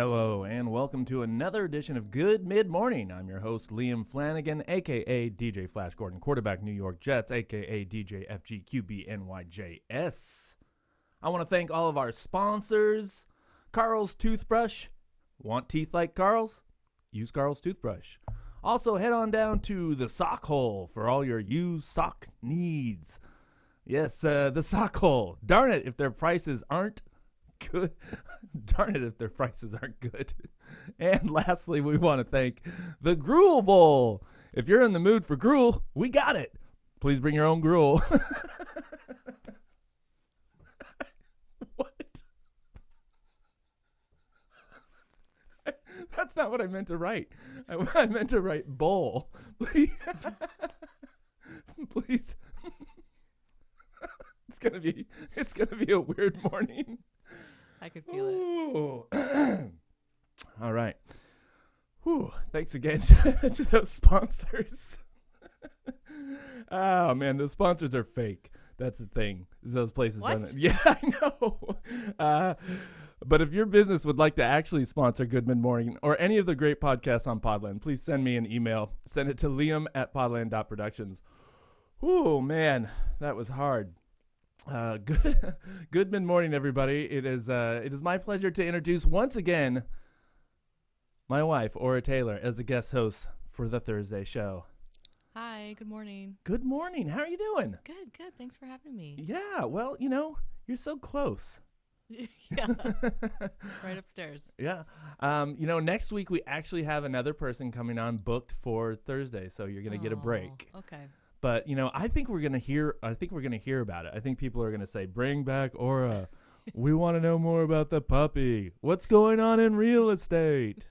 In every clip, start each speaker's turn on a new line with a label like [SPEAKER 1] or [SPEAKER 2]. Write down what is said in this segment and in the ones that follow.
[SPEAKER 1] Hello, and welcome to another edition of Good Mid Morning. I'm your host, Liam Flanagan, aka DJ Flash Gordon, quarterback New York Jets, aka DJ FGQBNYJS. I want to thank all of our sponsors Carl's Toothbrush. Want teeth like Carl's? Use Carl's Toothbrush. Also, head on down to the sock hole for all your used sock needs. Yes, uh, the sock hole. Darn it, if their prices aren't good. Darn it if their prices aren't good. And lastly, we want to thank the Gruel Bowl. If you're in the mood for gruel, we got it. Please bring your own gruel. what? That's not what I meant to write. I, I meant to write bowl. Please. Please. it's gonna be it's gonna be a weird morning.
[SPEAKER 2] I could feel it.
[SPEAKER 1] Ooh. All right. Whew. Thanks again to, to those sponsors. oh man, those sponsors are fake. That's the thing. Those places.
[SPEAKER 2] What?
[SPEAKER 1] don't- Yeah, I know. Uh, but if your business would like to actually sponsor Good Mid Morning or any of the great podcasts on Podland, please send me an email. Send it to liam at podland.productions. Ooh, man, that was hard. Uh, good, good mid morning, everybody. It is uh, it is my pleasure to introduce once again my wife, Aura Taylor, as the guest host for the Thursday show.
[SPEAKER 2] Hi, good morning.
[SPEAKER 1] Good morning. How are you doing?
[SPEAKER 2] Good, good. Thanks for having me.
[SPEAKER 1] Yeah. Well, you know, you're so close.
[SPEAKER 2] yeah, right upstairs.
[SPEAKER 1] Yeah. Um, you know, next week we actually have another person coming on booked for Thursday, so you're gonna get a
[SPEAKER 2] Oh,
[SPEAKER 1] break.
[SPEAKER 2] Okay.
[SPEAKER 1] But you know, I think we're gonna hear. I think we're gonna hear about it. I think people are gonna say, "Bring back Aura." we want to know more about the puppy. What's going on in real estate?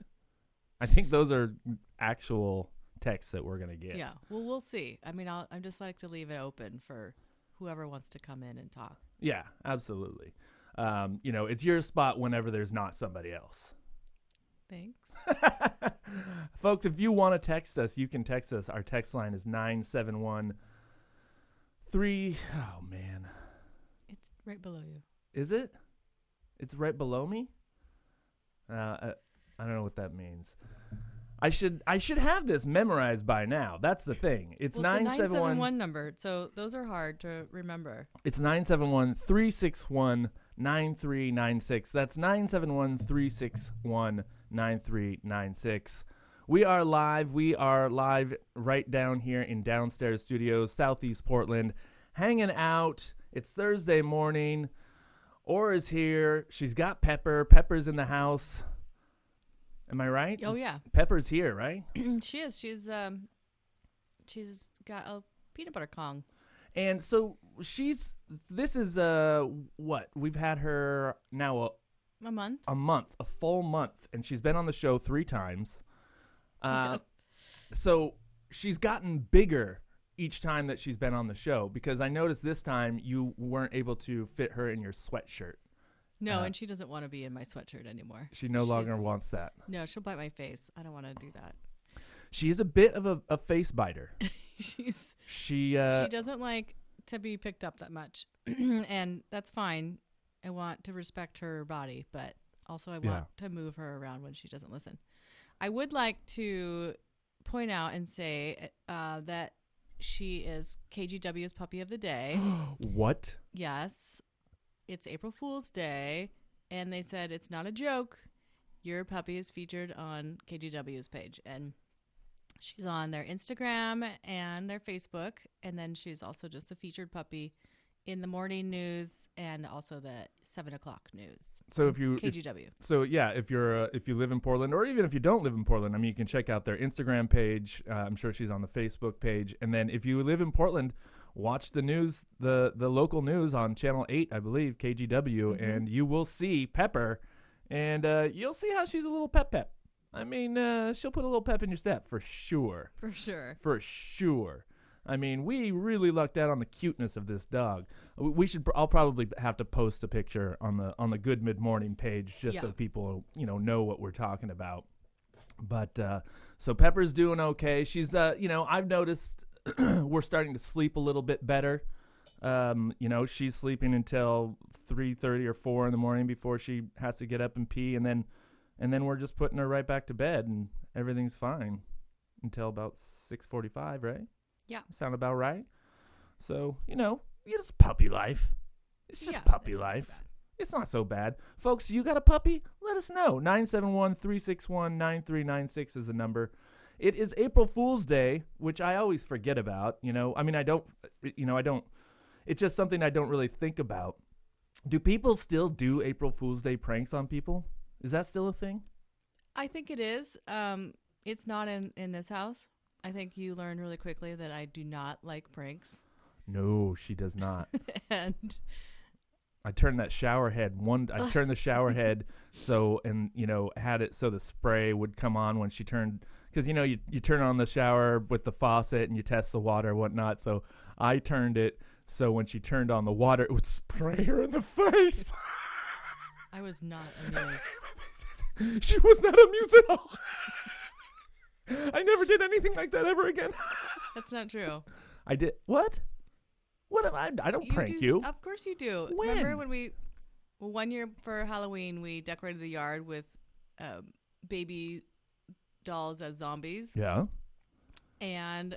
[SPEAKER 1] I think those are actual texts that we're gonna get.
[SPEAKER 2] Yeah. Well, we'll see. I mean, I'll, I just like to leave it open for whoever wants to come in and talk.
[SPEAKER 1] Yeah, absolutely. Um, you know, it's your spot whenever there's not somebody else.
[SPEAKER 2] Thanks.
[SPEAKER 1] Folks, if you want to text us, you can text us. Our text line is 971 3. Oh, man.
[SPEAKER 2] It's right below you.
[SPEAKER 1] Is it? It's right below me? Uh, I, I don't know what that means. I should I should have this memorized by now. That's the thing. It's
[SPEAKER 2] well, a
[SPEAKER 1] 971
[SPEAKER 2] 971 number, so those are hard to remember.
[SPEAKER 1] It's 971 361 9396. That's 971 361 9396. We are live. We are live right down here in downstairs studios, Southeast Portland, hanging out. It's Thursday morning. Aura's here. She's got Pepper. Pepper's in the house. Am I right?
[SPEAKER 2] Oh yeah,
[SPEAKER 1] Pepper's here, right?
[SPEAKER 2] she is. She's um, she's got a peanut butter Kong.
[SPEAKER 1] And so she's this is uh what? We've had her now a,
[SPEAKER 2] A month.
[SPEAKER 1] a month, a full month, and she's been on the show three times. Uh, so she's gotten bigger each time that she's been on the show because I noticed this time you weren't able to fit her in your sweatshirt.
[SPEAKER 2] No,
[SPEAKER 1] Uh,
[SPEAKER 2] and she doesn't want to be in my sweatshirt anymore.
[SPEAKER 1] She no longer wants that.
[SPEAKER 2] No, she'll bite my face. I don't want to do that.
[SPEAKER 1] She is a bit of a, a face biter.
[SPEAKER 2] She's
[SPEAKER 1] She uh,
[SPEAKER 2] she doesn't like to be picked up that much, and that's fine. I want to respect her body, but also I want
[SPEAKER 1] Yeah.
[SPEAKER 2] to move her around when she doesn't listen. I would like to point out and say uh, that she is KGW's puppy of the day.
[SPEAKER 1] what?
[SPEAKER 2] yes, it's April Fool's Day, and they said it's not a joke. Your puppy is featured on KGW's page, and she's on their Instagram and their Facebook, and then she's also just the featured puppy in the morning news and also the seven o'clock news.
[SPEAKER 1] So if you if,
[SPEAKER 2] KGW.
[SPEAKER 1] So yeah, if you're uh, if you live in Portland, or even if you don't live in Portland, I mean, you can check out their Instagram page. Uh, I'm sure she's on the Facebook page, and then if you live in Portland, watch the news, the the local news on Channel Eight, I believe, KGW,
[SPEAKER 2] Mhm.
[SPEAKER 1] and you will see Pepper, and uh, you'll see how she's a little pep pep. I mean, uh, she'll put a little pep in your step for sure,
[SPEAKER 2] For sure.
[SPEAKER 1] for sure. I mean, we really lucked out on the cuteness of this dog. We- should. pr- I'll probably have to post a picture on the on the Good Mid Morning page just so people you know know what we're talking about. But uh, so Pepper's doing okay. She's uh, you know, I've noticed we're starting to sleep a little bit better. Um, you know, she's sleeping until three thirty or four in the morning before she has to get up and pee, and then and then we're just putting her right back to bed, and everything's fine until about six forty-five, right?
[SPEAKER 2] Yeah.
[SPEAKER 1] sound about right. So you know, it's puppy life. It's just
[SPEAKER 2] Yeah,
[SPEAKER 1] puppy
[SPEAKER 2] not so
[SPEAKER 1] life. It's not so bad. Folks, you got a puppy? Let us know. 971 361 9396 is the number. It is April Fool's Day, which I always forget about. You know, I mean, I don't, you know, I don't, it's just something I don't really think about. Do people still do April Fool's Day pranks on people? Is that still a thing?
[SPEAKER 2] I think it is. Um, it's not in in this house. I think you learn really quickly that I do not like pranks,
[SPEAKER 1] No, she does not.
[SPEAKER 2] and
[SPEAKER 1] I turned that shower head one. I turned the shower head so and you know had it so the spray would come on when she turned because you know you you turn on the shower with the faucet and you test the water and whatnot. So I turned it so when she turned on the water, it would spray her in the face.
[SPEAKER 2] I was not amused.
[SPEAKER 1] she was not amused at all. I never did anything like that ever again.
[SPEAKER 2] That's not true.
[SPEAKER 1] I did what? What am I? I don't prank
[SPEAKER 2] do,
[SPEAKER 1] you.
[SPEAKER 2] Of course you do.
[SPEAKER 1] When?
[SPEAKER 2] Remember when we one year for Halloween we decorated the yard with uh, baby dolls as zombies,
[SPEAKER 1] yeah.
[SPEAKER 2] and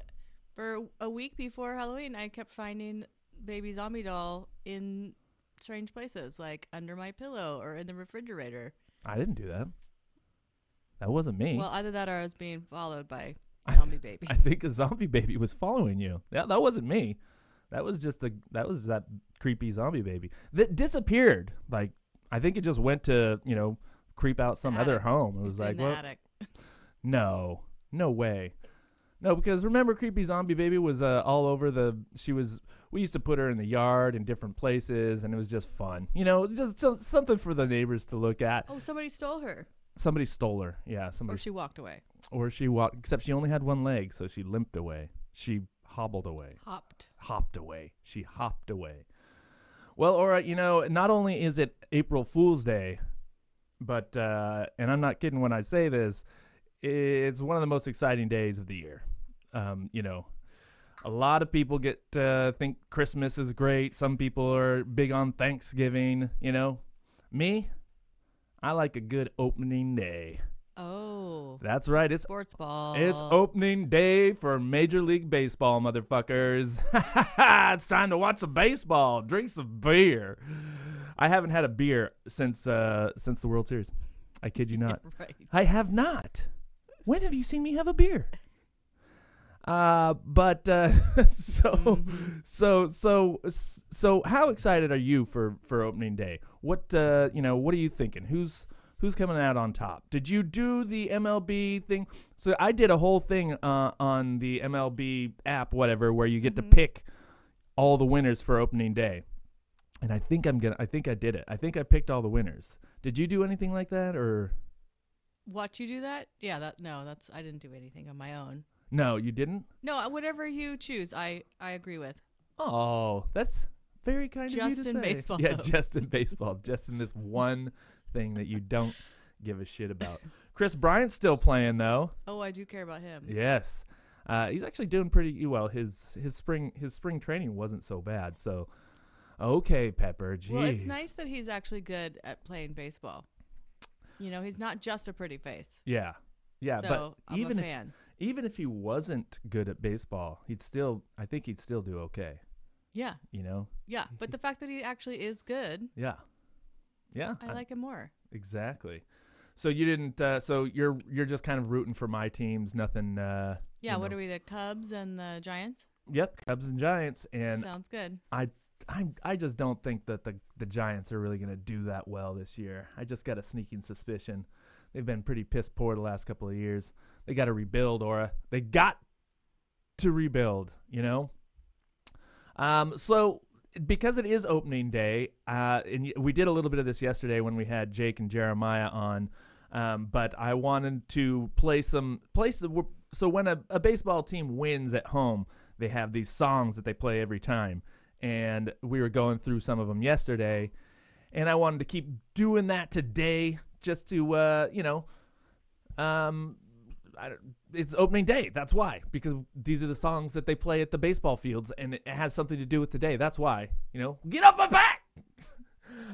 [SPEAKER 2] for a week before Halloween I kept finding baby zombie doll in strange places like under my pillow or in the refrigerator.
[SPEAKER 1] I didn't do that. That wasn't me.
[SPEAKER 2] Well, either that or I was being followed by zombie baby.
[SPEAKER 1] I think a zombie baby was following you. Yeah, that wasn't me. That was just the that was that creepy zombie baby that disappeared. Like I think it just went to you know creep out some other home. It was
[SPEAKER 2] It's
[SPEAKER 1] like well,
[SPEAKER 2] attic.
[SPEAKER 1] no, no way, no because remember creepy zombie baby was uh, all over the. She was we used to put her in the yard in different places and it was just fun. You know, just, just something for the neighbors to look at.
[SPEAKER 2] Oh, somebody stole her,
[SPEAKER 1] Somebody stole her. Yeah, somebody.
[SPEAKER 2] or she walked away,
[SPEAKER 1] or she walked. Except she only had one leg, so she limped away. She hobbled away
[SPEAKER 2] hopped.
[SPEAKER 1] hopped away. She hopped away. Well, right, you know, not only is it April Fool's Day, but uh, and I'm not kidding when I say this, it's one of the most exciting days of the year. Um, you know, a lot of people get uh, think Christmas is great. Some people are big on Thanksgiving. You know, me, I like a good opening day.
[SPEAKER 2] Oh,
[SPEAKER 1] That's right. It's
[SPEAKER 2] sports ball.
[SPEAKER 1] it's opening day for Major League Baseball, motherfuckers. it's time to watch some baseball, drink some beer. I haven't had a beer since uh, since the World Series. I kid you not.
[SPEAKER 2] right.
[SPEAKER 1] I have not. When have you seen me have a beer? Uh, but uh, so
[SPEAKER 2] Mhm.
[SPEAKER 1] so so so how excited are you for for opening day? What uh, you know, what are you thinking? Who's who's coming out on top? Did you do the MLB thing? So I did a whole thing uh, on the MLB app, whatever, where you get
[SPEAKER 2] Mhm.
[SPEAKER 1] to pick all the winners for opening day. And I think I'm gonna. I think I did it. I think I picked all the winners. Did you do anything like that, or
[SPEAKER 2] Watch you do that? Yeah, that no, that's I didn't do anything on my own.
[SPEAKER 1] No? You didn't.
[SPEAKER 2] No, uh, whatever you choose, I I agree with.
[SPEAKER 1] Oh, that's very kind of you to say.
[SPEAKER 2] Just in baseball,
[SPEAKER 1] Yeah,
[SPEAKER 2] though.
[SPEAKER 1] just in baseball. just in this one thing that you don't give a shit about. Kris Bryant's still playing though.
[SPEAKER 2] Oh, I do care about him.
[SPEAKER 1] Yes, uh, he's actually doing pretty well. His his spring his spring training wasn't so bad. So, okay, Pepper. Jeez.
[SPEAKER 2] Well, it's nice that he's actually good at playing baseball. You know, he's not just a pretty face.
[SPEAKER 1] Yeah, yeah.
[SPEAKER 2] so
[SPEAKER 1] but
[SPEAKER 2] I'm
[SPEAKER 1] even
[SPEAKER 2] a
[SPEAKER 1] if
[SPEAKER 2] fan.
[SPEAKER 1] Even if he wasn't good at baseball, he'd still. I think he'd still do okay.
[SPEAKER 2] yeah,
[SPEAKER 1] You know.
[SPEAKER 2] yeah. But the fact that he actually is good,
[SPEAKER 1] Yeah. Yeah.
[SPEAKER 2] I like him more.
[SPEAKER 1] Exactly. So you didn't. Uh, so you're you're just kind of rooting for my teams. Nothing. Uh,
[SPEAKER 2] Yeah. What
[SPEAKER 1] know.
[SPEAKER 2] are we? The Cubs and the Giants.
[SPEAKER 1] Yep, Cubs and Giants, and
[SPEAKER 2] Sounds good.
[SPEAKER 1] I I I just don't think that the the Giants are really going to do that well this year. I just got a sneaking suspicion. They've been pretty piss poor the last couple of years. They got to rebuild, Aura. They got to rebuild. You know. Um. So because it is opening day, uh, and we did a little bit of this yesterday when we had Jake and Jeremiah on. Um, but I wanted to play some play some, so when a, a baseball team wins at home, they have these songs that they play every time, and we were going through some of them yesterday, and I wanted to keep doing that today just to uh, you know, um, I don't, it's opening day. That's why because these are the songs that they play at the baseball fields, and it has something to do with today. That's why you know, get off my back.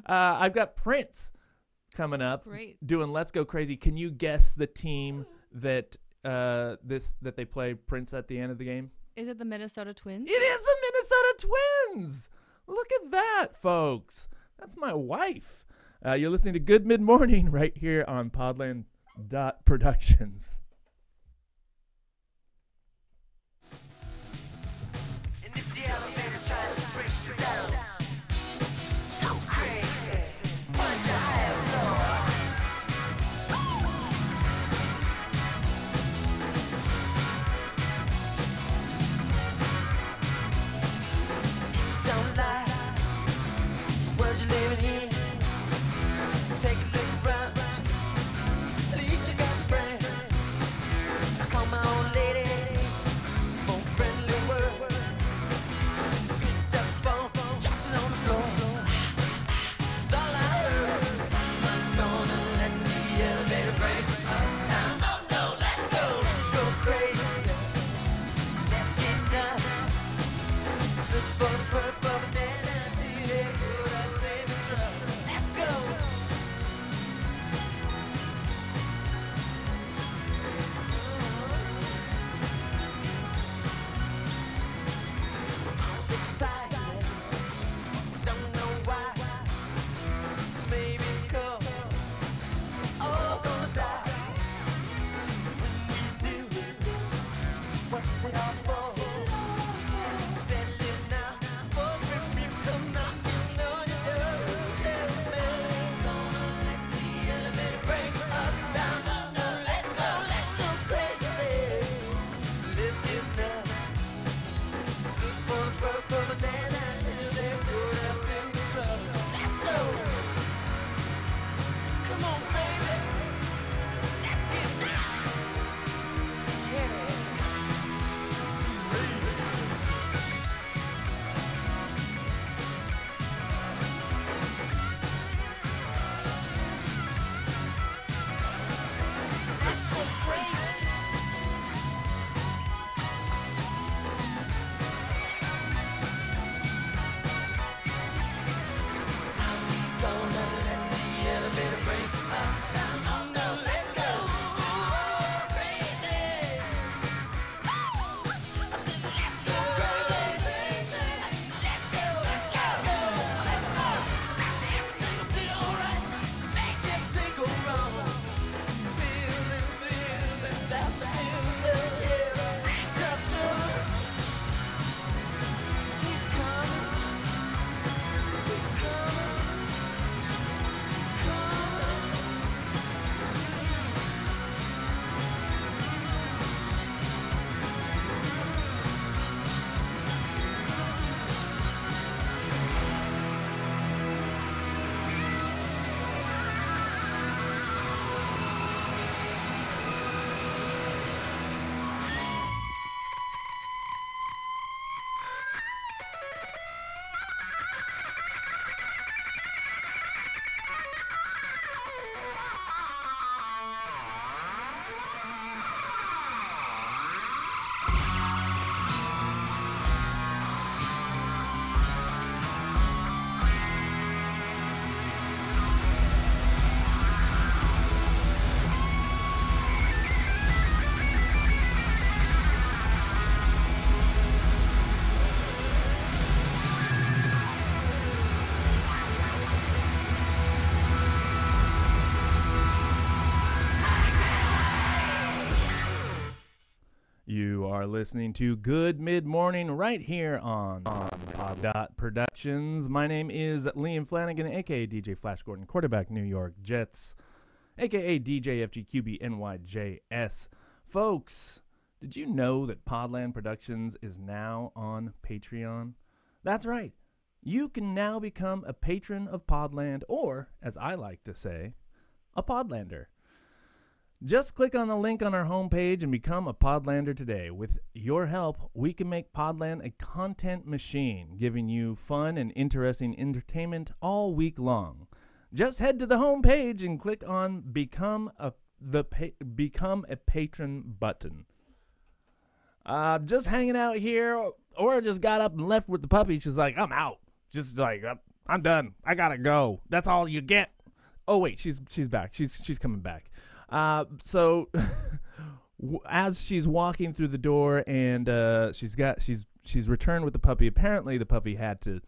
[SPEAKER 1] uh, I've got Prince
[SPEAKER 3] coming up.
[SPEAKER 2] Great.
[SPEAKER 3] Doing Let's Go Crazy. Can you guess the team that uh this that they play Prince at the end of the game?
[SPEAKER 2] Is it the Minnesota Twins?
[SPEAKER 3] It is the Minnesota Twins. Look at that, folks. That's my wife. Uh, you're listening to Good Mid Morning right here on Podland dot Productions. Are listening to Good Mid Morning right here on Dot Productions. My name is Liam Flanagan, aka DJ Flash Gordon, quarterback New York Jets, aka DJ FGQB NYJS. Folks, did you know that Podland Productions is now on Patreon? That's right. You can now become a patron of Podland, or, as I like to say, a Podlander. Just click on the link on our homepage and become a Podlander today. With your help, we can make Podland a content machine, giving you fun and interesting entertainment all week long. Just head to the homepage and click on "Become a the pa- Become a Patron" button. Uh, just hanging out here, or just got up and left with the puppy. She's like, "I'm out." Just like, "I'm- "I'm done. I gotta go." That's all you get.
[SPEAKER 1] Oh wait, she's she's back. She's she's coming back. Uh, so as she's walking through the door and uh, she's got she's she's returned with the puppy. Apparently, the puppy had to.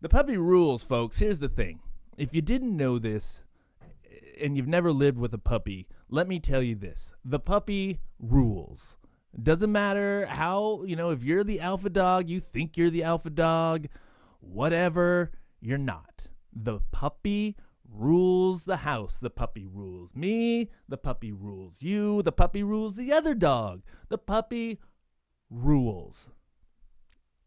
[SPEAKER 1] The puppy rules, folks. Here's the thing: if you didn't know this, and you've never lived with a puppy, let me tell you this: the puppy rules. Doesn't matter how you know if you're the alpha dog, you think you're the alpha dog, whatever. You're not. The puppy rules the house. The puppy rules me. The puppy rules you. The puppy rules the other dog. The puppy rules.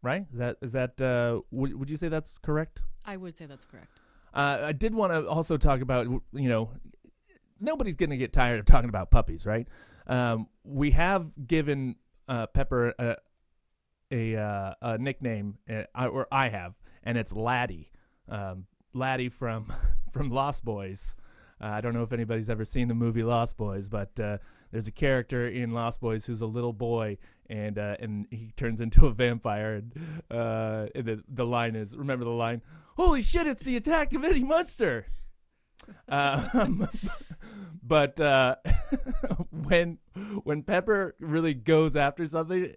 [SPEAKER 1] Right? Is that is that uh would would you say that's correct?
[SPEAKER 2] I would say that's correct.
[SPEAKER 1] Uh, I did want to also talk about, you know, nobody's going to get tired of talking about puppies, right? Um, we have given uh, Pepper a a, uh, a nickname, uh, or I have, and it's Laddie. Um, Laddie from from Lost Boys. Uh, I don't know if anybody's ever seen the movie Lost Boys, but uh, there's a character in Lost Boys who's a little boy, and uh, and he turns into a vampire. And, uh, and the the line is, remember the line? Holy shit! It's the attack of Eddie Munster. Um, but uh, when when Pepper really goes after something,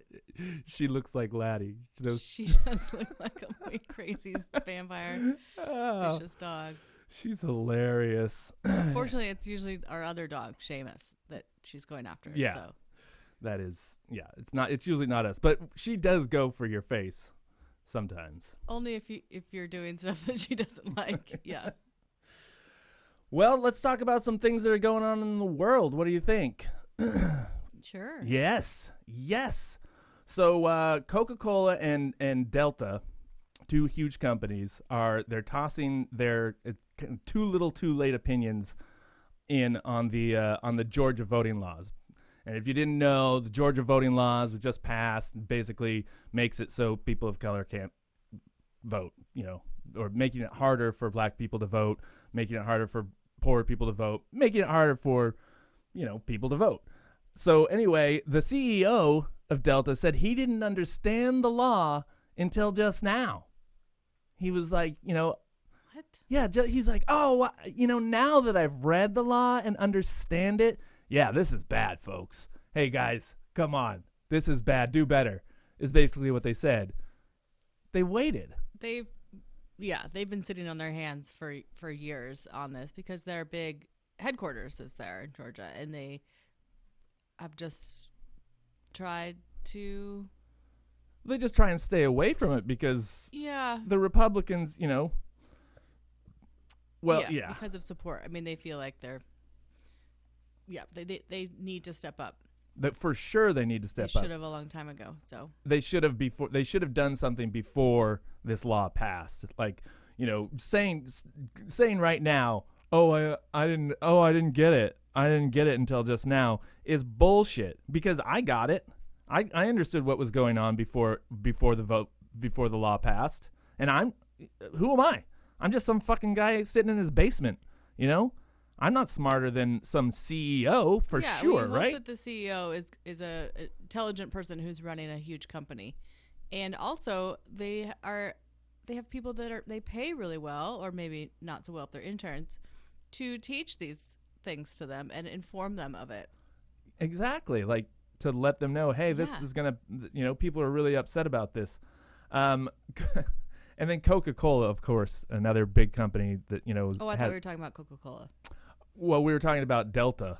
[SPEAKER 1] she looks like Laddie. Those,
[SPEAKER 2] She does look like a crazy vampire,
[SPEAKER 1] Oh,
[SPEAKER 2] vicious dog.
[SPEAKER 1] She's hilarious.
[SPEAKER 2] Fortunately, it's usually our other dog, Seamus, that she's going after.
[SPEAKER 1] Yeah.
[SPEAKER 2] So.
[SPEAKER 1] That is, yeah. It's not. It's usually not us, but she does go for your face sometimes.
[SPEAKER 2] Only if you if you're doing stuff that she doesn't like. Yeah.
[SPEAKER 1] Well, let's talk about some things that are going on in the world. What do you think?
[SPEAKER 2] Sure.
[SPEAKER 1] Yes, yes. So uh, Coca-Cola and and Delta, two huge companies, are they're tossing their too little, too late opinions in on the uh, on the Georgia voting laws. And if you didn't know, the Georgia voting laws were just passed and basically makes it so people of color can't vote, you know, or making it harder for black people to vote, making it harder for poor people to vote, making it harder for, you know, people to vote. So anyway, the CEO of Delta said he didn't understand the law until just now. He was like, you know? Yeah, ju- he's like, oh, you know, now that I've read the law and understand it, yeah, this is bad, folks. Hey guys, come on, this is bad. Do better. Is basically what they said. They waited.
[SPEAKER 2] They've yeah, they've been sitting on their hands for for years on this because their big headquarters is there in Georgia and they have just tried to
[SPEAKER 1] They just try and stay away from it because
[SPEAKER 2] yeah,
[SPEAKER 1] the Republicans, you know. Well, yeah,
[SPEAKER 2] because of support. I mean, they feel like they're yeah, they they, they need to step up.
[SPEAKER 1] that for sure they need to
[SPEAKER 2] They
[SPEAKER 1] step up.
[SPEAKER 2] should have a long time ago. So
[SPEAKER 1] they should have before they should have done something before this law passed like you know saying saying right now oh i i didn't oh i didn't get it i didn't get it until just now is bullshit because i got it i i understood what was going on before before the vote before the law passed and i'm who am i i'm just some fucking guy sitting in his basement you know i'm not smarter than some ceo for
[SPEAKER 2] yeah,
[SPEAKER 1] sure
[SPEAKER 2] we hope
[SPEAKER 1] right
[SPEAKER 2] That the CEO is is a a intelligent person who's running a huge company, and also they are they have people that are they pay really well, or maybe not so well if they're interns, to teach these things to them and inform them of it.
[SPEAKER 1] Exactly. Like to let them know, hey, this
[SPEAKER 2] Yeah.
[SPEAKER 1] is gonna, you know, people are really upset about this. Um, and then Coca Cola, of course, another big company that you know.
[SPEAKER 2] Oh, I thought we were talking about Coca Cola.
[SPEAKER 1] well, we were talking about Delta,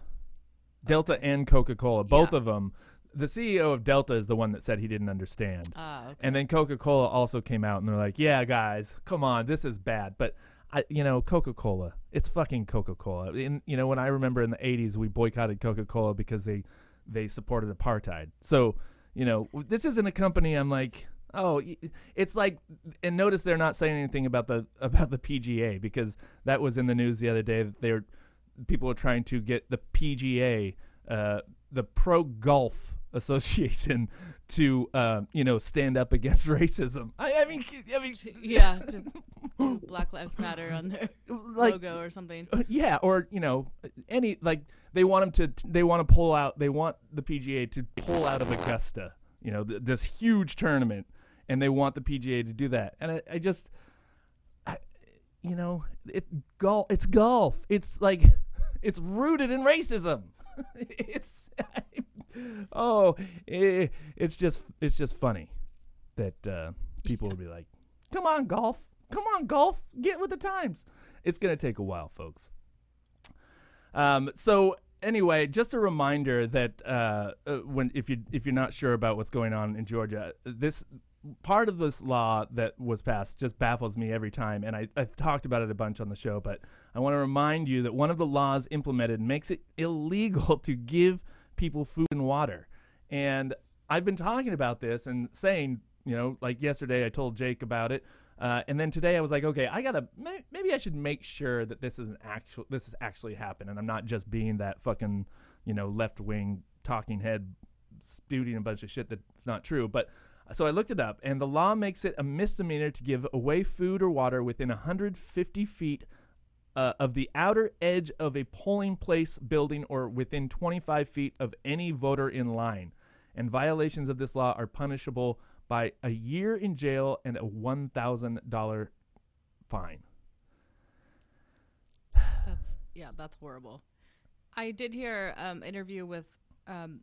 [SPEAKER 1] Delta and Coca Cola, both
[SPEAKER 2] Yeah.
[SPEAKER 1] of them. The CEO of Delta is the one that said he didn't understand.
[SPEAKER 2] Ah, okay.
[SPEAKER 1] And then Coca Cola also came out and they're like, "Yeah, guys, come on, this is bad." But I, you know, Coca Cola, it's fucking Coca Cola. In you know, when I remember in the '80s, we boycotted Coca Cola because they they supported apartheid. So you know, this isn't a company. I'm like, oh, it's like, and notice they're not saying anything about the about the PGA because that was in the news the other day that they're people are trying to get the PGA, uh, the Pro Golf Association, to uh, you know stand up against racism. I, I mean, I mean,
[SPEAKER 2] yeah, to, to Black Lives Matter on their
[SPEAKER 1] like
[SPEAKER 2] logo or something.
[SPEAKER 1] yeah, or you know, any like they want them to they want to pull out they want the PGA to pull out of Augusta, you know, th- this huge tournament, and they want the PGA to do that, and I, I just. I, you know, it golf. It's golf. It's like it's rooted in racism. it's oh, it, it's just it's just funny that uh, people would be like, "Come on, golf! Come on, golf! Get with the times." It's gonna take a while, folks. Um, so anyway, just a reminder that uh, uh, when if you if you're not sure about what's going on in Georgia, this part of this law that was passed just baffles me every time, and I, I've talked about it a bunch on the show. But I want to remind you that one of the laws implemented makes it illegal to give people food and water, and I've been talking about this and saying, you know, like yesterday I told Jake about it. Uh, and then today I was like, okay, I gotta maybe I should make sure that this is an actual this has actually happened, and I'm not just being that fucking you know left wing talking head spouting a bunch of shit that's not true. But so I looked it up, and the law makes it a misdemeanor to give away food or water within 150 feet uh, of the outer edge of a polling place building or within 25 feet of any voter in line. And violations of this law are punishable by a year in jail and a $1,000 fine.
[SPEAKER 2] That's yeah, that's horrible. I did hear um interview with um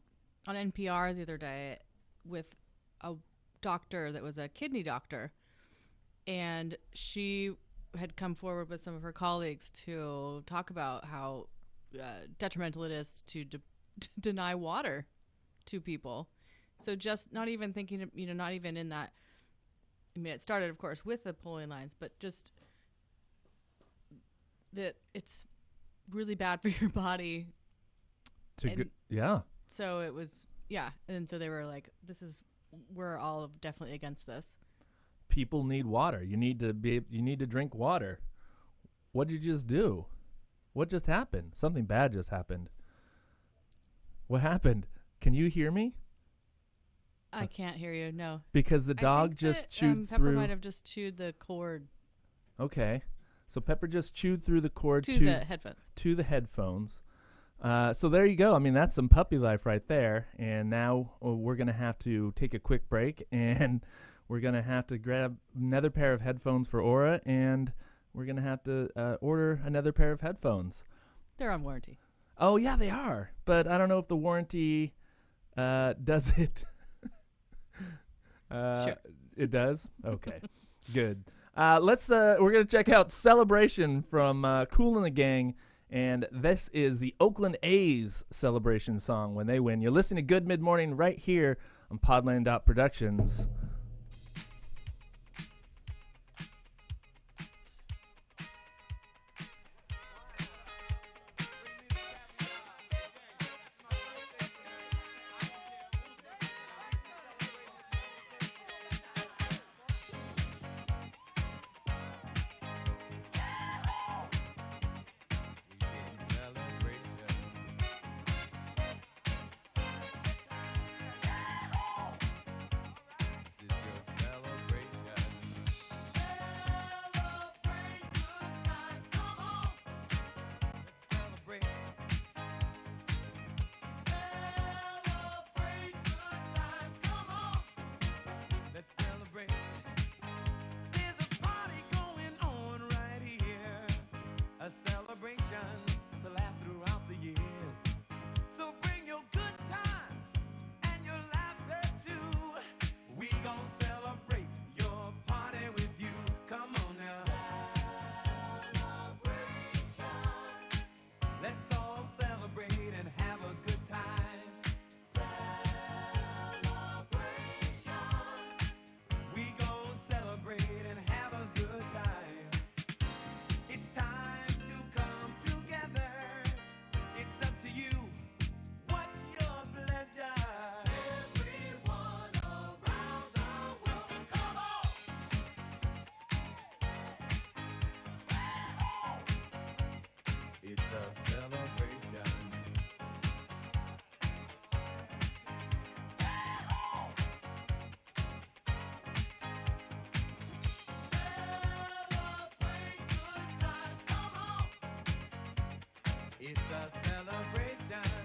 [SPEAKER 2] on NPR the other day with a doctor that was a kidney doctor and she had come forward with some of her colleagues to talk about how uh, detrimental it is to de- deny water to people. So just not even thinking, of, you know, not even in that. I mean, it started, of course, with the polling lines, but just that it's really bad for your body.
[SPEAKER 1] To
[SPEAKER 2] And-
[SPEAKER 1] go- yeah.
[SPEAKER 2] So it was, yeah, and so they were like, "This is, we're all definitely against this."
[SPEAKER 1] People need water. You need to be you need to drink water. What did you just do? What just happened? Something bad just happened. What happened? Can you hear me?
[SPEAKER 2] I can't hear you. No,
[SPEAKER 1] Because the dog just
[SPEAKER 2] that,
[SPEAKER 1] chewed
[SPEAKER 2] um, Pepper
[SPEAKER 1] through.
[SPEAKER 2] might have just chewed the cord
[SPEAKER 1] Okay. So Pepper just chewed through the cord
[SPEAKER 2] to
[SPEAKER 1] to
[SPEAKER 2] the headphones.
[SPEAKER 1] to the headphones. Uh, so there you go. I mean, that's some puppy life right there. And now uh, we're gonna have to take a quick break, and we're gonna have to grab another pair of headphones for Aura, and we're gonna have to uh, order another pair of headphones.
[SPEAKER 2] They're on warranty.
[SPEAKER 1] Oh yeah, they are. But I don't know if the warranty uh, does it. uh,
[SPEAKER 2] Sure.
[SPEAKER 1] It does. Okay. Good. Uh, let's. Uh, we're gonna check out "Celebration" from uh, Kool and the Gang, and this is the Oakland A's celebration song when they win. You're listening to Good Mid Morning right here on Podland Productions.
[SPEAKER 4] It's a celebration.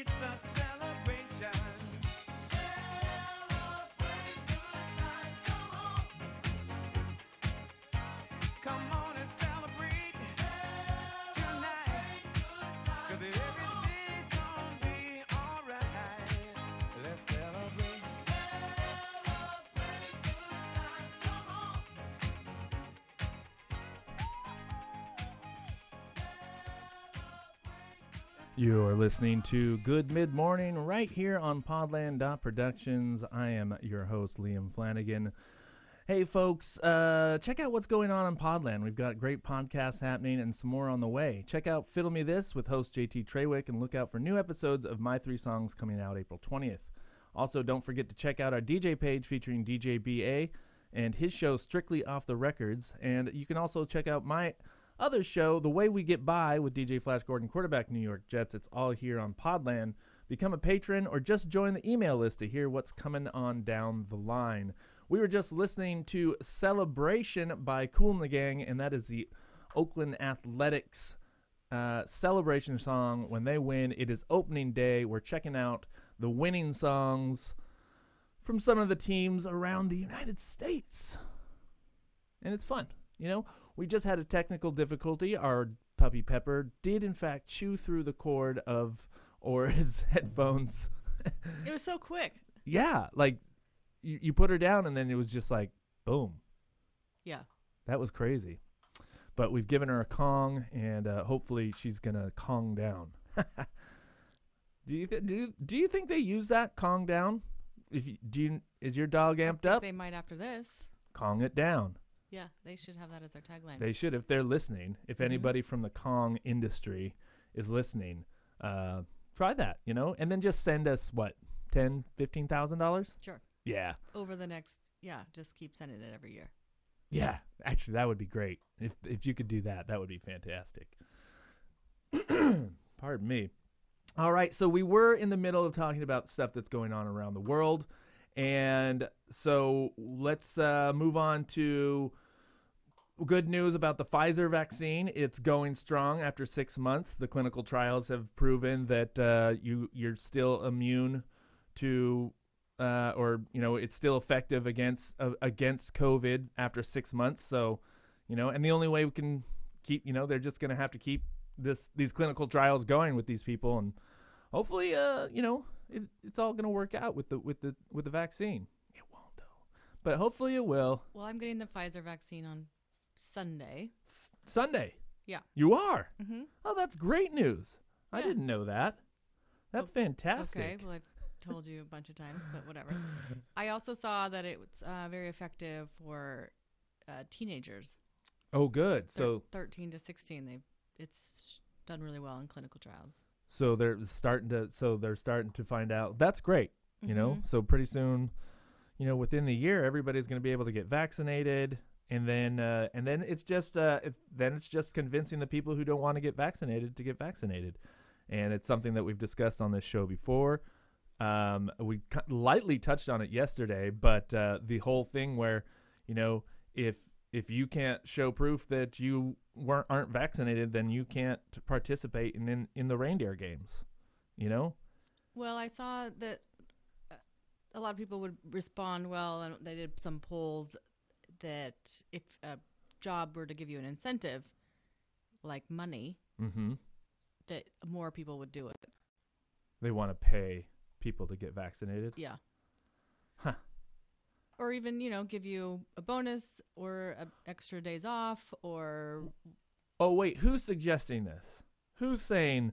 [SPEAKER 4] It's a celebration.
[SPEAKER 1] You are listening to Good Mid Morning right here on Podland Productions. I am your host, Liam Flanagan. Hey, folks, uh, check out what's going on on Podland. We've got great podcasts happening and some more on the way. Check out Fiddle Me This with host JT Treywick and look out for new episodes of My Three Songs coming out April 20th. Also, don't forget to check out our DJ page featuring DJ BA and his show Strictly Off the Records. And you can also check out my other show, The Way We Get By with DJ Flash Gordon, quarterback New York Jets. It's all here on Podland. Become a patron or just join the email list to hear what's coming on down the line. We were just listening to Celebration by Kool and the Gang, and that is the Oakland Athletics uh, celebration song when they win. It is opening day. We're checking out the winning songs from some of the teams around the United States. And it's fun. You know, we just had a technical difficulty. Our puppy Pepper did, in fact, chew through the cord of or his headphones.
[SPEAKER 2] It was so quick.
[SPEAKER 1] yeah, like you, you put her down, and then it was just like, boom.
[SPEAKER 2] Yeah.
[SPEAKER 1] That was crazy. But we've given her a Kong, and uh, hopefully she's gonna Kong down. do you th- do you, do you think they use that Kong down? If you, do you, is your dog amped up?
[SPEAKER 2] They might after this.
[SPEAKER 1] Kong it down.
[SPEAKER 2] Yeah, they should have that as their tagline.
[SPEAKER 1] They should if they're listening. If
[SPEAKER 2] Mhm.
[SPEAKER 1] anybody from the Kong industry is listening, uh, try that. You know, and then just send us what ten, fifteen thousand dollars.
[SPEAKER 2] sure.
[SPEAKER 1] Yeah,
[SPEAKER 2] Over the next, yeah, just keep sending it every year.
[SPEAKER 1] yeah. Actually, that would be great. If if you could do that, that would be fantastic. Pardon me. All right, so we were in the middle of talking about stuff that's going on around the world, and so let's uh, move on to good news about the Pfizer vaccine. It's going strong after six months. The clinical trials have proven that uh, you you're still immune to, uh, or you know, it's still effective against uh, against COVID after six months. So, you know, and the only way we can keep, you know, they're just going to have to keep this these clinical trials going with these people, and hopefully, uh, you know, it, it's all going to work out with the with the with the vaccine. It won't though, but hopefully it will.
[SPEAKER 2] Well, I'm getting the Pfizer vaccine on Sunday.
[SPEAKER 1] S- Sunday.
[SPEAKER 2] Yeah.
[SPEAKER 1] You are.
[SPEAKER 2] Mm-hmm.
[SPEAKER 1] Oh, that's great news. I
[SPEAKER 2] Yeah.
[SPEAKER 1] didn't know that. That's fantastic.
[SPEAKER 2] Okay. Well, I've told you a bunch of times, but whatever. I also saw that it's uh, very effective for uh, teenagers.
[SPEAKER 1] oh, good.
[SPEAKER 2] Thir-
[SPEAKER 1] So
[SPEAKER 2] 13 to 16. They it's done really well in clinical trials.
[SPEAKER 1] so they're starting to so they're starting to find out. That's great. You know.
[SPEAKER 2] Mhm.
[SPEAKER 1] So pretty soon, you know, within the year, everybody's going to be able to get vaccinated, and then uh, and then it's just uh, it, then it's just convincing the people who don't want to get vaccinated to get vaccinated, and it's something that we've discussed on this show before. Um, we lightly touched on it yesterday, but uh, the whole thing where you know if if you can't show proof that you weren't aren't vaccinated, then you can't participate in in, in the reindeer games. You know?
[SPEAKER 2] Well, I saw that uh, a lot of people would respond well, and they did some polls that if a job were to give you an incentive, like money,
[SPEAKER 1] Mm-hmm.
[SPEAKER 2] that more people would do it.
[SPEAKER 1] They want to pay people to get vaccinated.
[SPEAKER 2] Yeah.
[SPEAKER 1] Huh.
[SPEAKER 2] Or even, you know, give you a bonus or a extra days off or
[SPEAKER 1] Oh wait, who's suggesting this? Who's saying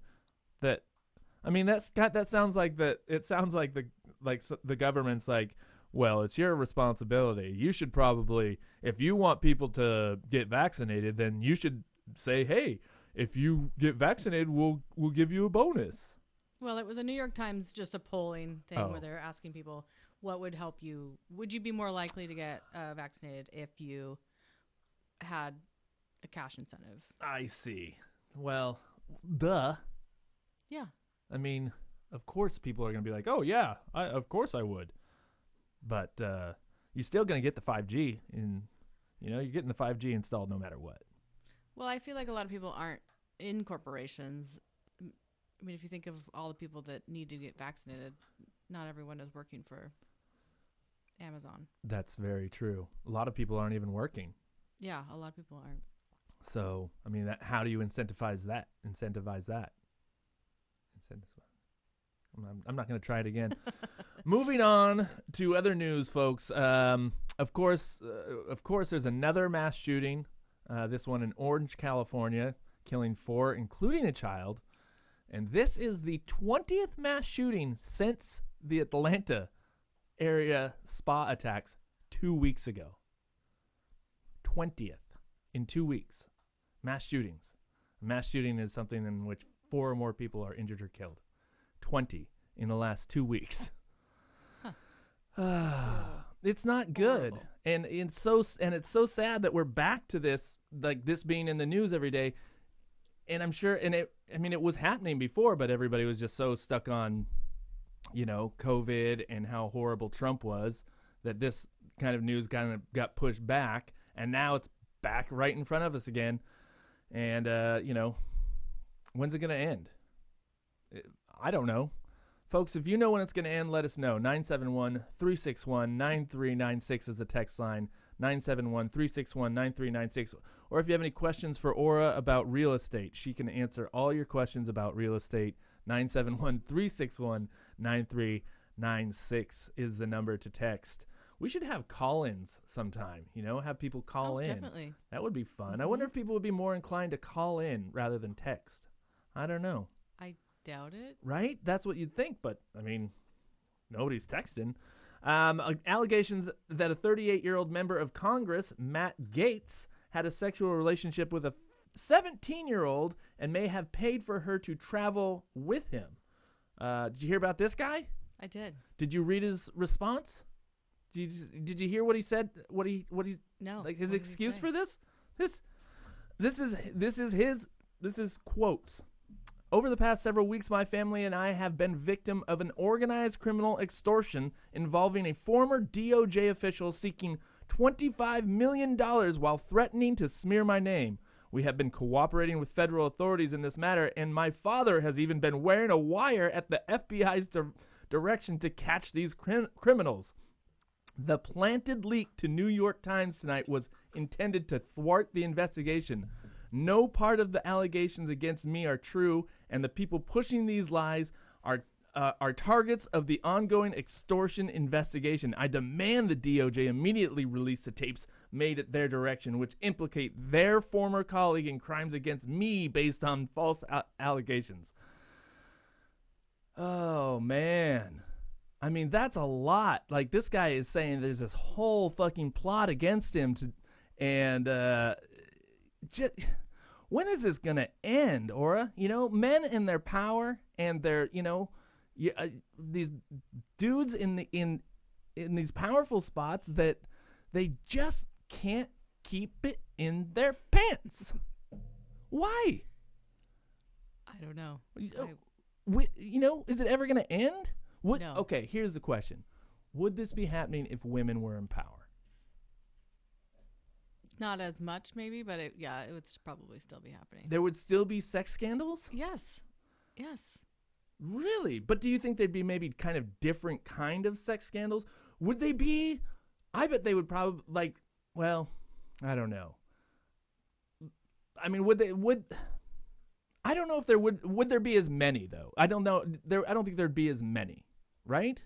[SPEAKER 1] that? I mean, that's got that sounds like that. It sounds like the like the government's like, well, it's your responsibility. You should probably, if you want people to get vaccinated, then you should say, hey, if you get vaccinated, we'll we'll give you a bonus.
[SPEAKER 2] Well, it was a New York Times just a polling thing
[SPEAKER 1] Oh.
[SPEAKER 2] where they're asking people what would help you. Would you be more likely to get uh, vaccinated if you had a cash incentive?
[SPEAKER 1] I see. Well, duh.
[SPEAKER 2] Yeah.
[SPEAKER 1] I mean, of course, people are going to be like, "Oh yeah, I, of course I would," but uh, you're still going to get the 5G, and you know you're getting the 5G installed no matter what.
[SPEAKER 2] Well, I feel like a lot of people aren't in corporations. I mean, if you think of all the people that need to get vaccinated, not everyone is working for Amazon.
[SPEAKER 1] That's very true. A lot of people aren't even working,
[SPEAKER 2] Yeah, a lot of people aren't.
[SPEAKER 1] so I mean, that, how do you incentivize that? Incentivize that. Incentivize. I'm, I'm not going to try it again. Moving on to other news, folks. Um, of course, uh, of course, there's another mass shooting. Uh, this one in Orange, California, killing four, including a child. And this is the 20th mass shooting since the Atlanta area spa attacks two weeks ago. 20th in two weeks. Mass shootings. Mass shooting is something in which four or more people are injured or killed. 20 in the last two weeks. It's not good,
[SPEAKER 2] Horrible.
[SPEAKER 1] and it's so and it's so sad that we're back to this, like this being in the news every day. And I'm sure, and it, I mean, it was happening before, but everybody was just so stuck on, you know, COVID and how horrible Trump was that this kind of news kind of got pushed back, and now it's back right in front of us again. And uh, you know, when's it going to end? I don't know. Folks, if you know when it's going to end, let us know. 971 361 9396 is the text line. 971 361 9396. Or if you have any questions for Aura about real estate, she can answer all your questions about real estate. 971 361 9396 is the number to text. We should have call ins sometime, you know, have people call
[SPEAKER 2] oh,
[SPEAKER 1] in.
[SPEAKER 2] definitely.
[SPEAKER 1] That would be fun. I wonder mm-hmm. if people would be more inclined to call in rather than text. I don't know.
[SPEAKER 2] Doubt it.
[SPEAKER 1] Right? That's what you'd think, but I mean, nobody's texting. Um, uh, allegations that a 38 year old member of Congress, Matt Gaetz, had a sexual relationship with a 17 year old and may have paid for her to travel with him. Uh, did you hear about this guy?
[SPEAKER 2] I did.
[SPEAKER 1] Did you read his response? Did you, did you hear what he said? What he what he
[SPEAKER 2] No.
[SPEAKER 1] like his
[SPEAKER 2] what did he
[SPEAKER 1] excuse for this this this is this is his this is quotes over the past several weeks my family and i have been victim of an organized criminal extortion involving a former doj official seeking $25 million while threatening to smear my name we have been cooperating with federal authorities in this matter and my father has even been wearing a wire at the fbi's di- direction to catch these crim- criminals the planted leak to New York Times tonight was intended to thwart the investigation. No part of the allegations against me are true, and the people pushing these lies are uh, are targets of the ongoing extortion investigation. I demand the DOJ immediately release the tapes made at their direction, which implicate their former colleague in crimes against me based on false a- allegations. Oh man. I mean, that's a lot. Like this guy is saying there's this whole fucking plot against him to and uh just, when is this going to end, Aura? You know, men in their power and their, you know, you, uh, these dudes in the in in these powerful spots that they just can't keep it in their pants. Why?
[SPEAKER 2] I don't know.
[SPEAKER 1] You
[SPEAKER 2] I-
[SPEAKER 1] know, you know, is it ever going to end? Would,
[SPEAKER 2] No.
[SPEAKER 1] Okay, here's the question: Would this be happening if women were in power?
[SPEAKER 2] Not as much, maybe, but it, yeah, it would probably still be happening.
[SPEAKER 1] There would still be sex scandals?
[SPEAKER 2] Yes, yes.
[SPEAKER 1] Really? But do you think they'd be maybe kind of different kind of sex scandals? Would they be? I bet they would probably like. Well, I don't know. I mean, would they? Would I don't know if there would. Would there be as many though? I don't know. There. I don't think there'd be as many. Right?